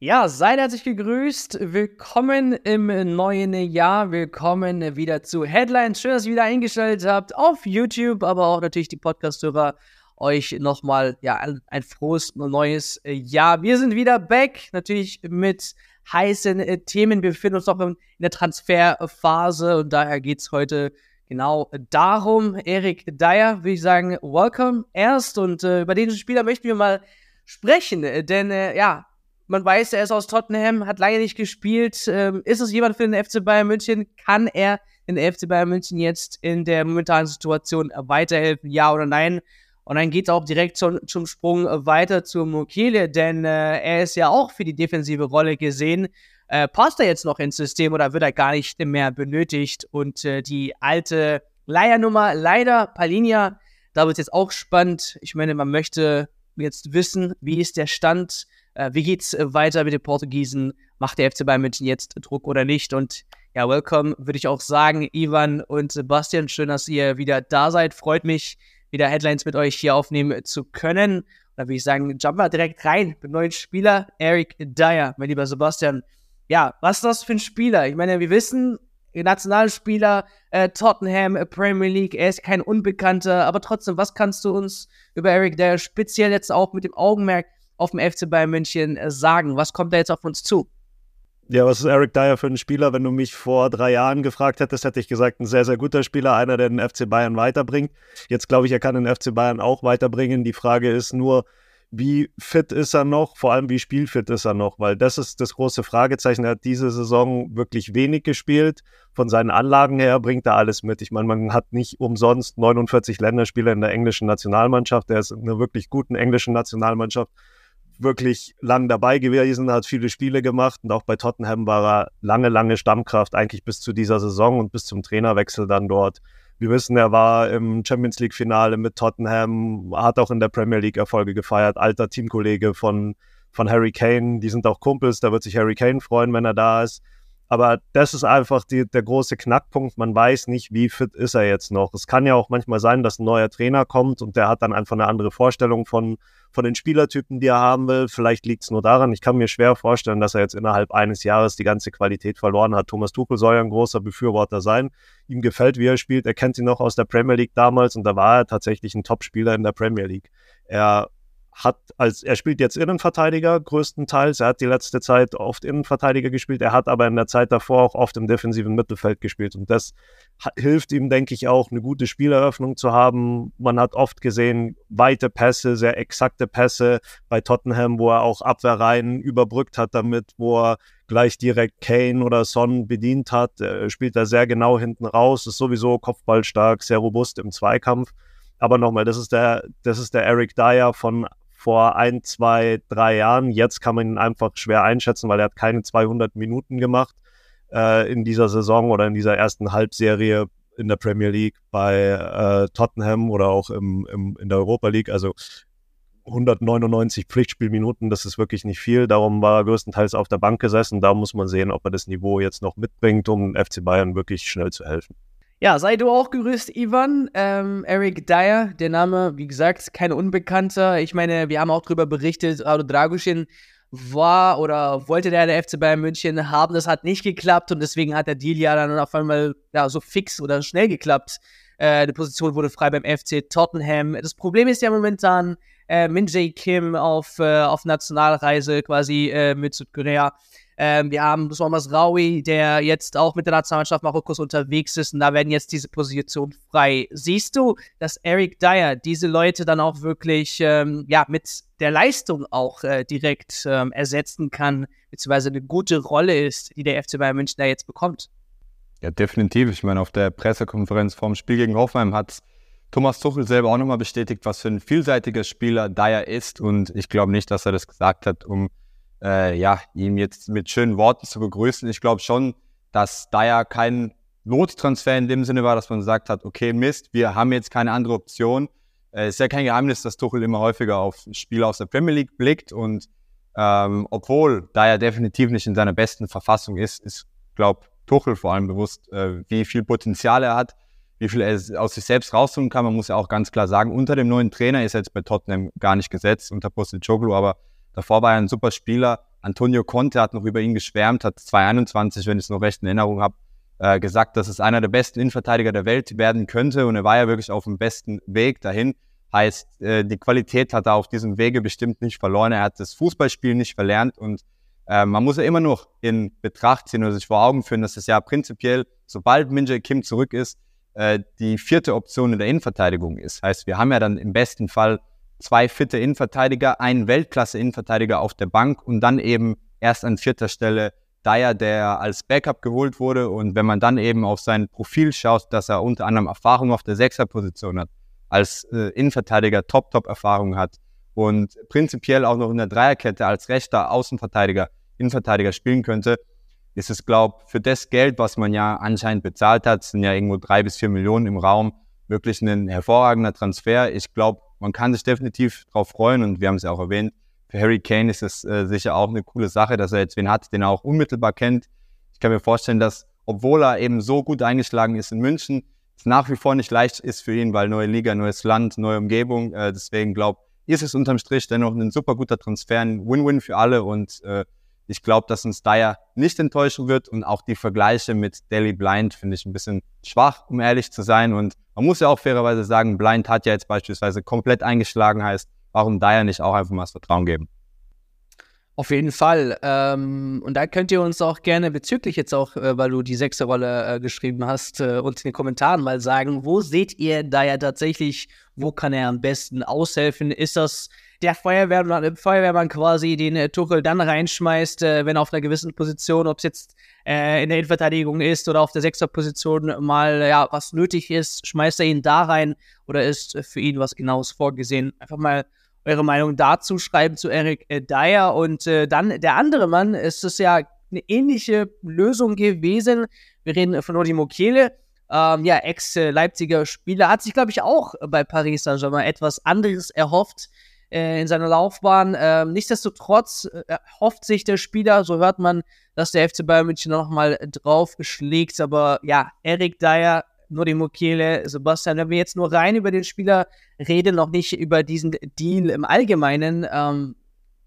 Ja, seid herzlich gegrüßt. Willkommen im neuen Jahr. Willkommen wieder zu Headlines. Schön, dass ihr wieder eingeschaltet habt auf YouTube, aber auch natürlich die Podcast-Hörer. Euch nochmal ja, ein, ein frohes neues Jahr. Wir sind wieder back, natürlich mit heißen äh, Themen. Wir befinden uns noch in, in der Transferphase und daher geht es heute genau darum. Erik Dyer, würde ich sagen, welcome erst und äh, über den Spieler möchten wir mal sprechen, denn äh, ja, man weiß, er ist aus Tottenham, hat lange nicht gespielt. Ähm, ist es jemand für den FC Bayern München? Kann er den FC Bayern München jetzt in der momentanen Situation weiterhelfen? Ja oder nein? Und dann geht es auch direkt zum, zum Sprung weiter zu Mokele, denn äh, er ist ja auch für die defensive Rolle gesehen. Äh, passt er jetzt noch ins System oder wird er gar nicht mehr benötigt? Und äh, die alte Leiernummer, leider Palinia, da wird es jetzt auch spannend. Ich meine, man möchte jetzt wissen, wie ist der Stand wie geht's äh, weiter mit den Portugiesen? Macht der FC Bayern München jetzt Druck oder nicht? Und ja, welcome, würde ich auch sagen, Ivan und Sebastian. Schön, dass ihr wieder da seid. Freut mich, wieder Headlines mit euch hier aufnehmen zu können. Da würde ich sagen, jumpen wir direkt rein mit neuen Spieler, Eric Dyer, mein lieber Sebastian. Ja, was ist das für ein Spieler? Ich meine, wir wissen, Nationalspieler, äh, Tottenham, äh, Premier League, er ist kein Unbekannter, aber trotzdem, was kannst du uns über Eric Dyer speziell jetzt auch mit dem Augenmerk auf dem FC Bayern München äh, sagen? Was kommt da jetzt auf uns zu? Ja, was ist Eric Dyer für ein Spieler? Wenn du mich vor drei Jahren gefragt hättest, hätte ich gesagt, ein sehr, sehr guter Spieler, einer, der den FC Bayern weiterbringt. Jetzt glaube ich, er kann den FC Bayern auch weiterbringen. Die Frage ist nur, wie fit ist er noch? Vor allem, wie spielfit ist er noch? Weil das ist das große Fragezeichen. Er hat diese Saison wirklich wenig gespielt. Von seinen Anlagen her bringt er alles mit. Ich meine, man hat nicht umsonst 49 Länderspieler in der englischen Nationalmannschaft. Er ist in einer wirklich guten englischen Nationalmannschaft wirklich lang dabei gewesen, hat viele Spiele gemacht und auch bei Tottenham war er lange, lange Stammkraft, eigentlich bis zu dieser Saison und bis zum Trainerwechsel dann dort. Wir wissen, er war im Champions League Finale mit Tottenham, hat auch in der Premier League Erfolge gefeiert, alter Teamkollege von, von Harry Kane. Die sind auch Kumpels, da wird sich Harry Kane freuen, wenn er da ist. Aber das ist einfach die, der große Knackpunkt. Man weiß nicht, wie fit ist er jetzt noch. Es kann ja auch manchmal sein, dass ein neuer Trainer kommt und der hat dann einfach eine andere Vorstellung von, von den Spielertypen, die er haben will. Vielleicht liegt es nur daran. Ich kann mir schwer vorstellen, dass er jetzt innerhalb eines Jahres die ganze Qualität verloren hat. Thomas Tuchel soll ja ein großer Befürworter sein. Ihm gefällt, wie er spielt. Er kennt ihn noch aus der Premier League damals und da war er tatsächlich ein Top-Spieler in der Premier League. Er hat als er spielt jetzt Innenverteidiger größtenteils. Er hat die letzte Zeit oft Innenverteidiger gespielt. Er hat aber in der Zeit davor auch oft im defensiven Mittelfeld gespielt und das hilft ihm, denke ich, auch eine gute Spieleröffnung zu haben. Man hat oft gesehen weite Pässe, sehr exakte Pässe bei Tottenham, wo er auch Abwehrreihen überbrückt hat damit, wo er gleich direkt Kane oder Son bedient hat. Er spielt da sehr genau hinten raus, ist sowieso kopfballstark, sehr robust im Zweikampf. Aber nochmal, das ist der, das ist der Eric Dyer von vor ein, zwei, drei Jahren. Jetzt kann man ihn einfach schwer einschätzen, weil er hat keine 200 Minuten gemacht äh, in dieser Saison oder in dieser ersten Halbserie in der Premier League bei äh, Tottenham oder auch im, im, in der Europa League. Also 199 Pflichtspielminuten, das ist wirklich nicht viel. Darum war er größtenteils auf der Bank gesessen. Da muss man sehen, ob er das Niveau jetzt noch mitbringt, um FC Bayern wirklich schnell zu helfen. Ja, sei du auch grüßt, Ivan. Ähm, Eric Dyer, der Name, wie gesagt, kein Unbekannter. Ich meine, wir haben auch darüber berichtet, Rado Dragusin war oder wollte der, der FC Bayern München haben. Das hat nicht geklappt und deswegen hat der Deal ja dann auf einmal ja, so fix oder schnell geklappt. Äh, die Position wurde frei beim FC Tottenham. Das Problem ist ja momentan, äh, Min Jae Kim auf, äh, auf Nationalreise quasi äh, mit Südkorea. Ähm, wir haben Thomas Raui, der jetzt auch mit der Nationalmannschaft Marokkos unterwegs ist und da werden jetzt diese Positionen frei. Siehst du, dass Eric Dyer diese Leute dann auch wirklich ähm, ja, mit der Leistung auch äh, direkt ähm, ersetzen kann, beziehungsweise eine gute Rolle ist, die der FC Bayern München da jetzt bekommt? Ja, definitiv. Ich meine, auf der Pressekonferenz vorm Spiel gegen Hoffenheim hat Thomas Tuchel selber auch nochmal bestätigt, was für ein vielseitiger Spieler Dyer ist. Und ich glaube nicht, dass er das gesagt hat, um äh, ja, ihn jetzt mit schönen Worten zu begrüßen. Ich glaube schon, dass da ja kein Nottransfer in dem Sinne war, dass man gesagt hat, okay, Mist, wir haben jetzt keine andere Option. Es äh, ist ja kein Geheimnis, dass Tuchel immer häufiger auf Spiele aus der Premier League blickt und ähm, obwohl da er definitiv nicht in seiner besten Verfassung ist, ist, glaube Tuchel vor allem bewusst, äh, wie viel Potenzial er hat, wie viel er aus sich selbst rausholen kann. Man muss ja auch ganz klar sagen, unter dem neuen Trainer ist er jetzt bei Tottenham gar nicht gesetzt, unter Postecoglou, aber Davor war er ein super Spieler Antonio Conte hat noch über ihn geschwärmt, hat 2021, wenn ich es noch recht in Erinnerung habe, äh, gesagt, dass es einer der besten Innenverteidiger der Welt werden könnte und er war ja wirklich auf dem besten Weg dahin. Heißt, äh, die Qualität hat er auf diesem Wege bestimmt nicht verloren. Er hat das Fußballspiel nicht verlernt und äh, man muss ja immer noch in Betracht ziehen oder sich vor Augen führen, dass es ja prinzipiell, sobald Minje Kim zurück ist, äh, die vierte Option in der Innenverteidigung ist. Heißt, wir haben ja dann im besten Fall zwei fitte Innenverteidiger, einen Weltklasse-Innenverteidiger auf der Bank und dann eben erst an vierter Stelle Dyer, der als Backup geholt wurde. Und wenn man dann eben auf sein Profil schaut, dass er unter anderem Erfahrung auf der Sechserposition hat, als äh, Innenverteidiger Top-Top-Erfahrung hat und prinzipiell auch noch in der Dreierkette als rechter Außenverteidiger, Innenverteidiger spielen könnte, ist es, glaube für das Geld, was man ja anscheinend bezahlt hat, sind ja irgendwo drei bis vier Millionen im Raum, wirklich ein hervorragender Transfer. Ich glaube, man kann sich definitiv darauf freuen und wir haben es ja auch erwähnt, für Harry Kane ist es äh, sicher auch eine coole Sache, dass er jetzt wen hat, den er auch unmittelbar kennt. Ich kann mir vorstellen, dass, obwohl er eben so gut eingeschlagen ist in München, es nach wie vor nicht leicht ist für ihn, weil neue Liga, neues Land, neue Umgebung. Äh, deswegen glaube ist es unterm Strich dennoch ein super guter Transfer, ein Win-Win für alle und äh, ich glaube, dass uns Dyer nicht enttäuschen wird und auch die Vergleiche mit Daily Blind finde ich ein bisschen schwach, um ehrlich zu sein. Und man muss ja auch fairerweise sagen, Blind hat ja jetzt beispielsweise komplett eingeschlagen, heißt, warum Dyer nicht auch einfach mal das Vertrauen geben? Auf jeden Fall. Ähm, und da könnt ihr uns auch gerne bezüglich jetzt auch, äh, weil du die sechste Rolle äh, geschrieben hast, äh, uns in den Kommentaren mal sagen, wo seht ihr da ja tatsächlich, wo kann er am besten aushelfen? Ist das der Feuerwehrmann, äh, Feuerwehrmann quasi, den äh, Tuchel dann reinschmeißt, äh, wenn auf einer gewissen Position, ob es jetzt äh, in der Innenverteidigung ist oder auf der Sechserposition mal ja was nötig ist, schmeißt er ihn da rein oder ist für ihn was Genaues vorgesehen? Einfach mal eure Meinung dazu schreiben zu Eric äh, Dyer. Und äh, dann der andere Mann, ist es ja eine ähnliche Lösung gewesen. Wir reden von Odi Mokele. Ähm, ja, Ex-Leipziger Spieler, hat sich, glaube ich, auch bei Paris Saint-Germain etwas anderes erhofft äh, in seiner Laufbahn. Ähm, nichtsdestotrotz äh, hofft sich der Spieler, so hört man, dass der FC Bayern München nochmal drauf schlägt. Aber ja, Eric Dyer nur die Mukiele, Sebastian, wenn wir jetzt nur rein über den Spieler reden, noch nicht über diesen Deal im Allgemeinen, ähm,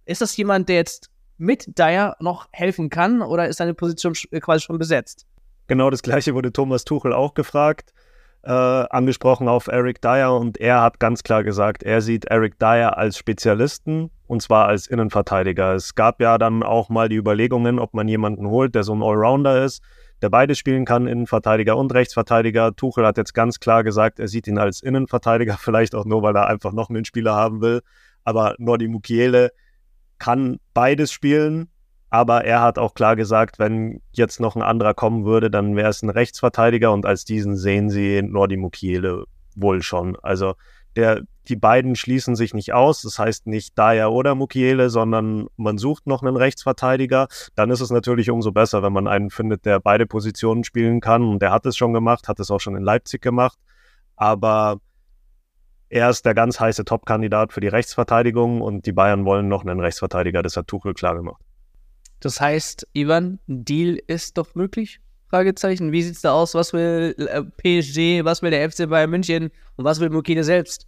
ist das jemand, der jetzt mit Dyer noch helfen kann oder ist seine Position quasi schon besetzt? Genau das gleiche wurde Thomas Tuchel auch gefragt, äh, angesprochen auf Eric Dyer und er hat ganz klar gesagt, er sieht Eric Dyer als Spezialisten und zwar als Innenverteidiger. Es gab ja dann auch mal die Überlegungen, ob man jemanden holt, der so ein Allrounder ist der beide spielen kann, Innenverteidiger und Rechtsverteidiger. Tuchel hat jetzt ganz klar gesagt, er sieht ihn als Innenverteidiger, vielleicht auch nur, weil er einfach noch einen Spieler haben will. Aber Nordi Mukiele kann beides spielen, aber er hat auch klar gesagt, wenn jetzt noch ein anderer kommen würde, dann wäre es ein Rechtsverteidiger und als diesen sehen sie Nordi Mukiele wohl schon. Also der, die beiden schließen sich nicht aus. Das heißt nicht Daya oder Mukiele, sondern man sucht noch einen Rechtsverteidiger. Dann ist es natürlich umso besser, wenn man einen findet, der beide Positionen spielen kann. Und der hat es schon gemacht, hat es auch schon in Leipzig gemacht. Aber er ist der ganz heiße Top-Kandidat für die Rechtsverteidigung und die Bayern wollen noch einen Rechtsverteidiger. Das hat Tuchel klar gemacht. Das heißt, Ivan, ein Deal ist doch möglich? Fragezeichen. Wie sieht's da aus? Was will äh, PSG? Was will der FC Bayern München? Und was will Mokine selbst?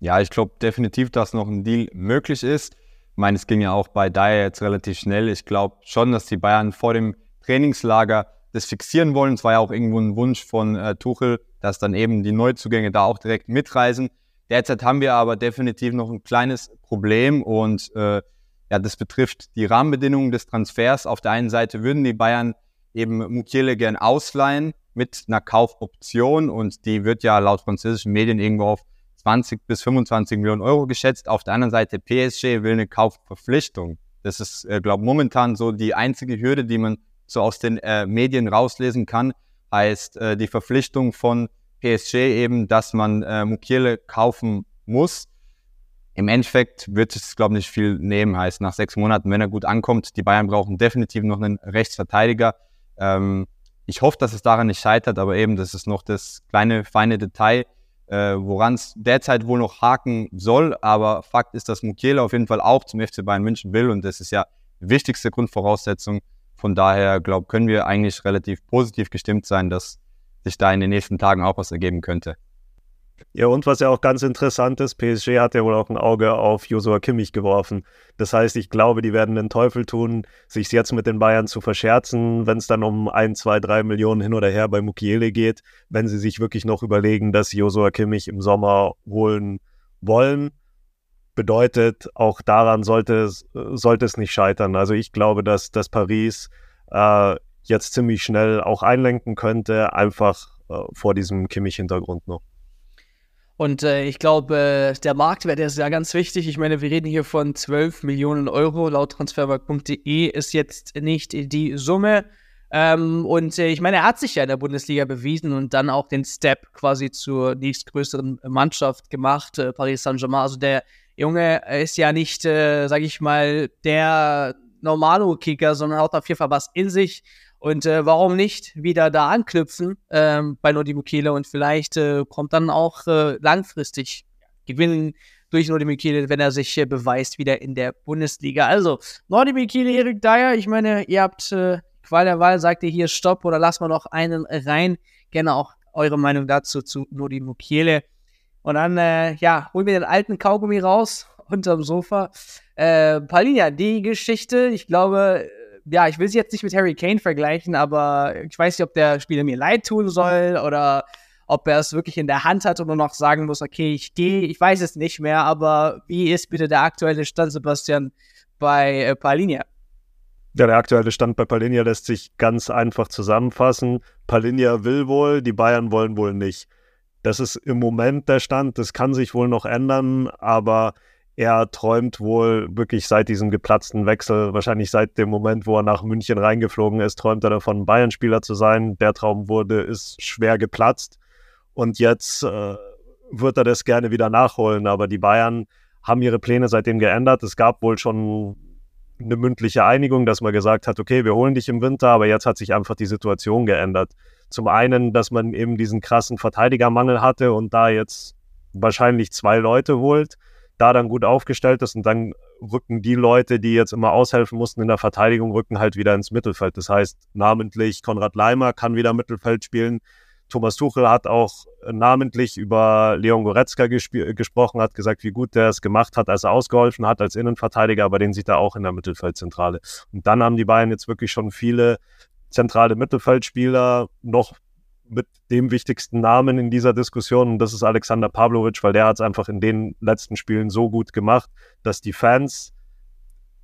Ja, ich glaube definitiv, dass noch ein Deal möglich ist. Ich meine, es ging ja auch bei Dyer jetzt relativ schnell. Ich glaube schon, dass die Bayern vor dem Trainingslager das fixieren wollen. Es war ja auch irgendwo ein Wunsch von äh, Tuchel, dass dann eben die Neuzugänge da auch direkt mitreisen. Derzeit haben wir aber definitiv noch ein kleines Problem und äh, ja, das betrifft die Rahmenbedingungen des Transfers. Auf der einen Seite würden die Bayern eben Mukiele gern ausleihen mit einer Kaufoption und die wird ja laut französischen Medien irgendwo auf 20 bis 25 Millionen Euro geschätzt. Auf der anderen Seite PSG will eine Kaufverpflichtung. Das ist, äh, glaube momentan so die einzige Hürde, die man so aus den äh, Medien rauslesen kann, heißt äh, die Verpflichtung von PSG eben, dass man äh, Mukiele kaufen muss. Im Endeffekt wird es, glaube ich, nicht viel nehmen. Heißt, nach sechs Monaten, wenn er gut ankommt, die Bayern brauchen definitiv noch einen Rechtsverteidiger. Ähm, ich hoffe, dass es daran nicht scheitert, aber eben, das ist noch das kleine, feine Detail, äh, woran es derzeit wohl noch haken soll. Aber Fakt ist, dass Mukiele auf jeden Fall auch zum FC Bayern München will und das ist ja die wichtigste Grundvoraussetzung. Von daher, glaube können wir eigentlich relativ positiv gestimmt sein, dass sich da in den nächsten Tagen auch was ergeben könnte. Ja, und was ja auch ganz interessant ist, PSG hat ja wohl auch ein Auge auf Josua Kimmich geworfen. Das heißt, ich glaube, die werden den Teufel tun, sich jetzt mit den Bayern zu verscherzen, wenn es dann um ein, zwei, drei Millionen hin oder her bei Mukiele geht, wenn sie sich wirklich noch überlegen, dass Josua Kimmich im Sommer holen wollen. Bedeutet, auch daran sollte es, sollte es nicht scheitern. Also ich glaube, dass, dass Paris äh, jetzt ziemlich schnell auch einlenken könnte, einfach äh, vor diesem Kimmich-Hintergrund noch. Und äh, ich glaube, äh, der Marktwert ist ja ganz wichtig. Ich meine, wir reden hier von 12 Millionen Euro. Laut transfermarkt.de ist jetzt nicht die Summe. Ähm, und äh, ich meine, er hat sich ja in der Bundesliga bewiesen und dann auch den Step quasi zur nächstgrößeren Mannschaft gemacht, äh, Paris Saint-Germain. Also der Junge ist ja nicht, äh, sage ich mal, der Normalo-Kicker, sondern hat auf jeden Fall was in sich. Und äh, warum nicht wieder da anknüpfen ähm, bei Nodi Mukele und vielleicht äh, kommt dann auch äh, langfristig Gewinn durch Nodi Mukele, wenn er sich äh, beweist, wieder in der Bundesliga. Also, Nodi Mukele, Erik Dyer, ich meine, ihr habt äh, Qual der Wahl, sagt ihr hier Stopp oder lass mal noch einen rein. Gerne auch eure Meinung dazu zu Nodi Mukele. Und dann, äh, ja, holen wir den alten Kaugummi raus unterm Sofa. Äh, Paulinia, die Geschichte, ich glaube, ja, ich will sie jetzt nicht mit Harry Kane vergleichen, aber ich weiß nicht, ob der Spieler mir leid tun soll oder ob er es wirklich in der Hand hat und nur noch sagen muss, okay, ich gehe, ich weiß es nicht mehr, aber wie ist bitte der aktuelle Stand, Sebastian, bei äh, Palinia? Ja, der aktuelle Stand bei Palinia lässt sich ganz einfach zusammenfassen. Palinia will wohl, die Bayern wollen wohl nicht. Das ist im Moment der Stand, das kann sich wohl noch ändern, aber er träumt wohl wirklich seit diesem geplatzten Wechsel, wahrscheinlich seit dem Moment, wo er nach München reingeflogen ist, träumt er davon, Bayern-Spieler zu sein. Der Traum wurde, ist schwer geplatzt. Und jetzt äh, wird er das gerne wieder nachholen. Aber die Bayern haben ihre Pläne seitdem geändert. Es gab wohl schon eine mündliche Einigung, dass man gesagt hat, okay, wir holen dich im Winter, aber jetzt hat sich einfach die Situation geändert. Zum einen, dass man eben diesen krassen Verteidigermangel hatte und da jetzt wahrscheinlich zwei Leute holt da dann gut aufgestellt ist und dann rücken die Leute, die jetzt immer aushelfen mussten in der Verteidigung, rücken halt wieder ins Mittelfeld. Das heißt, namentlich Konrad Leimer kann wieder Mittelfeld spielen. Thomas Tuchel hat auch namentlich über Leon Goretzka gesprochen, hat gesagt, wie gut der es gemacht hat, als er ausgeholfen hat als Innenverteidiger, aber den sieht er auch in der Mittelfeldzentrale. Und dann haben die Bayern jetzt wirklich schon viele zentrale Mittelfeldspieler, noch mit dem wichtigsten Namen in dieser Diskussion und das ist Alexander Pavlovic, weil der hat es einfach in den letzten Spielen so gut gemacht, dass die Fans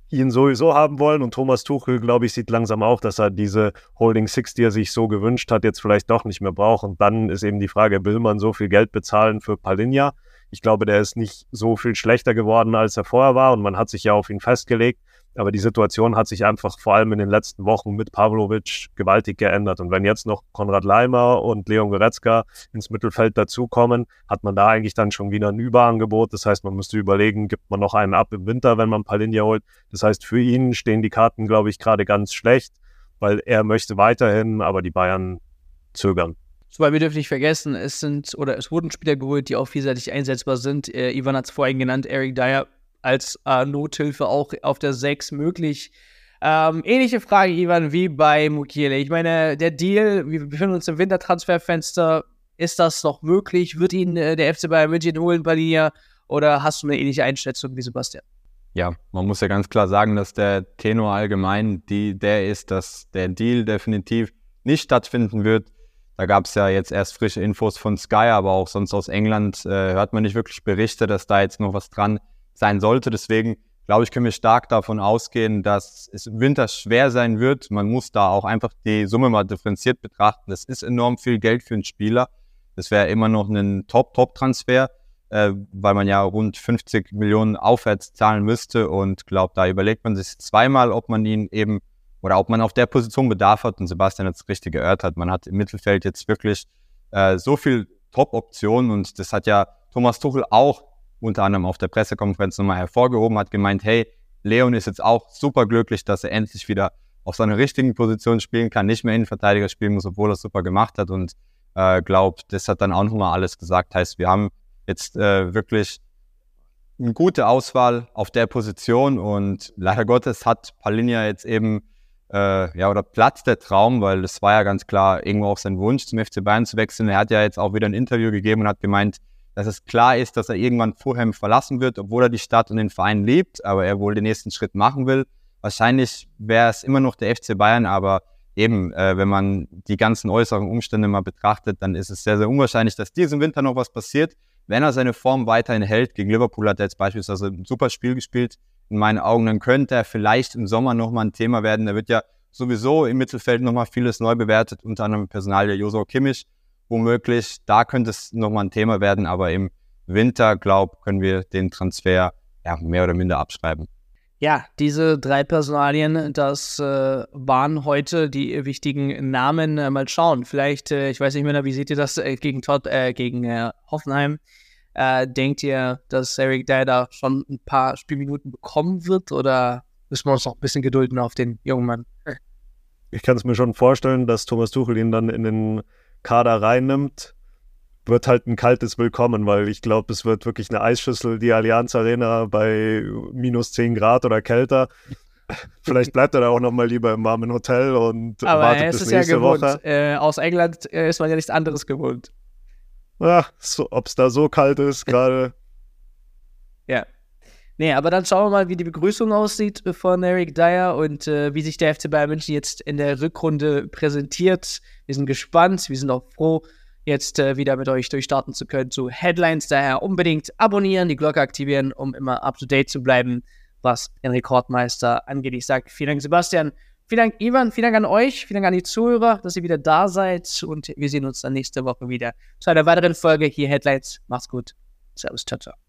ihn sowieso haben wollen und Thomas Tuchel, glaube ich, sieht langsam auch, dass er diese Holding Six, die er sich so gewünscht hat, jetzt vielleicht doch nicht mehr braucht und dann ist eben die Frage, will man so viel Geld bezahlen für Palinja? Ich glaube, der ist nicht so viel schlechter geworden, als er vorher war und man hat sich ja auf ihn festgelegt. Aber die Situation hat sich einfach vor allem in den letzten Wochen mit Pavlovic gewaltig geändert. Und wenn jetzt noch Konrad Leimer und Leon Goretzka ins Mittelfeld dazukommen, hat man da eigentlich dann schon wieder ein Überangebot. Das heißt, man müsste überlegen, gibt man noch einen ab im Winter, wenn man Palinja holt. Das heißt, für ihn stehen die Karten, glaube ich, gerade ganz schlecht, weil er möchte weiterhin, aber die Bayern zögern. Weil wir dürfen nicht vergessen, es sind oder es wurden Spieler geholt, die auch vielseitig einsetzbar sind. Äh, Ivan hat es vorhin genannt, Eric Dyer als äh, Nothilfe auch auf der 6 möglich. Ähm, ähnliche Frage, Ivan, wie bei Mukiele. Ich meine, der Deal, wir befinden uns im Wintertransferfenster. Ist das noch möglich? Wird ihn äh, der FC Bayern München holen, Balia? Oder hast du eine ähnliche Einschätzung wie Sebastian? Ja, man muss ja ganz klar sagen, dass der Tenor allgemein die, der ist, dass der Deal definitiv nicht stattfinden wird. Da gab es ja jetzt erst frische Infos von Sky, aber auch sonst aus England äh, hört man nicht wirklich Berichte, dass da jetzt noch was dran ist sein sollte. Deswegen glaube ich, können wir stark davon ausgehen, dass es im Winter schwer sein wird. Man muss da auch einfach die Summe mal differenziert betrachten. Das ist enorm viel Geld für einen Spieler. Das wäre immer noch ein Top-Top-Transfer, äh, weil man ja rund 50 Millionen aufwärts zahlen müsste. Und glaube, da überlegt man sich zweimal, ob man ihn eben oder ob man auf der Position Bedarf hat. Und Sebastian hat es richtig erörtert. Man hat im Mittelfeld jetzt wirklich äh, so viel Top-Optionen und das hat ja Thomas Tuchel auch unter anderem auf der Pressekonferenz nochmal hervorgehoben, hat gemeint, hey, Leon ist jetzt auch super glücklich, dass er endlich wieder auf seiner richtigen Position spielen kann, nicht mehr Innenverteidiger spielen muss, obwohl er es super gemacht hat und äh, glaubt, das hat dann auch nochmal alles gesagt. Heißt, wir haben jetzt äh, wirklich eine gute Auswahl auf der Position und leider Gottes hat Palinja jetzt eben äh, ja oder Platz der Traum, weil es war ja ganz klar irgendwo auch sein Wunsch zum FC Bayern zu wechseln. Er hat ja jetzt auch wieder ein Interview gegeben und hat gemeint, dass es klar ist, dass er irgendwann Fulham verlassen wird, obwohl er die Stadt und den Verein liebt, aber er wohl den nächsten Schritt machen will. Wahrscheinlich wäre es immer noch der FC Bayern, aber eben, äh, wenn man die ganzen äußeren Umstände mal betrachtet, dann ist es sehr, sehr unwahrscheinlich, dass diesen Winter noch was passiert. Wenn er seine Form weiterhin hält, gegen Liverpool hat er jetzt beispielsweise ein super Spiel gespielt, in meinen Augen, dann könnte er vielleicht im Sommer nochmal ein Thema werden. Da wird ja sowieso im Mittelfeld nochmal vieles neu bewertet, unter anderem Personal der Joso Kimmich womöglich. Da könnte es nochmal ein Thema werden, aber im Winter, glaube können wir den Transfer ja, mehr oder minder abschreiben. Ja, diese drei Personalien, das äh, waren heute die wichtigen Namen. Äh, mal schauen. Vielleicht, äh, ich weiß nicht mehr, wie seht ihr das äh, gegen, Todd, äh, gegen äh, Hoffenheim? denkt ihr, dass Eric Dyer da schon ein paar Spielminuten bekommen wird oder müssen wir uns noch ein bisschen gedulden auf den jungen Mann? Ich kann es mir schon vorstellen, dass Thomas Tuchel ihn dann in den Kader reinnimmt, wird halt ein kaltes Willkommen, weil ich glaube, es wird wirklich eine Eisschüssel, die Allianz Arena bei minus 10 Grad oder kälter. Vielleicht bleibt er da auch nochmal lieber im warmen Hotel und Aber wartet ist bis ja nächste gewohnt. Woche. Äh, aus England äh, ist man ja nichts anderes gewohnt. Ja, so, Ob es da so kalt ist gerade. Nee, aber dann schauen wir mal, wie die Begrüßung aussieht von Eric Dyer und äh, wie sich der FC Bayern München jetzt in der Rückrunde präsentiert. Wir sind gespannt, wir sind auch froh, jetzt äh, wieder mit euch durchstarten zu können zu Headlines. Daher unbedingt abonnieren, die Glocke aktivieren, um immer up to date zu bleiben, was den Rekordmeister angeht. Ich sage vielen Dank, Sebastian. Vielen Dank, Ivan. Vielen Dank an euch. Vielen Dank an die Zuhörer, dass ihr wieder da seid. Und wir sehen uns dann nächste Woche wieder zu einer weiteren Folge hier Headlines. Macht's gut. Servus, ciao, ciao.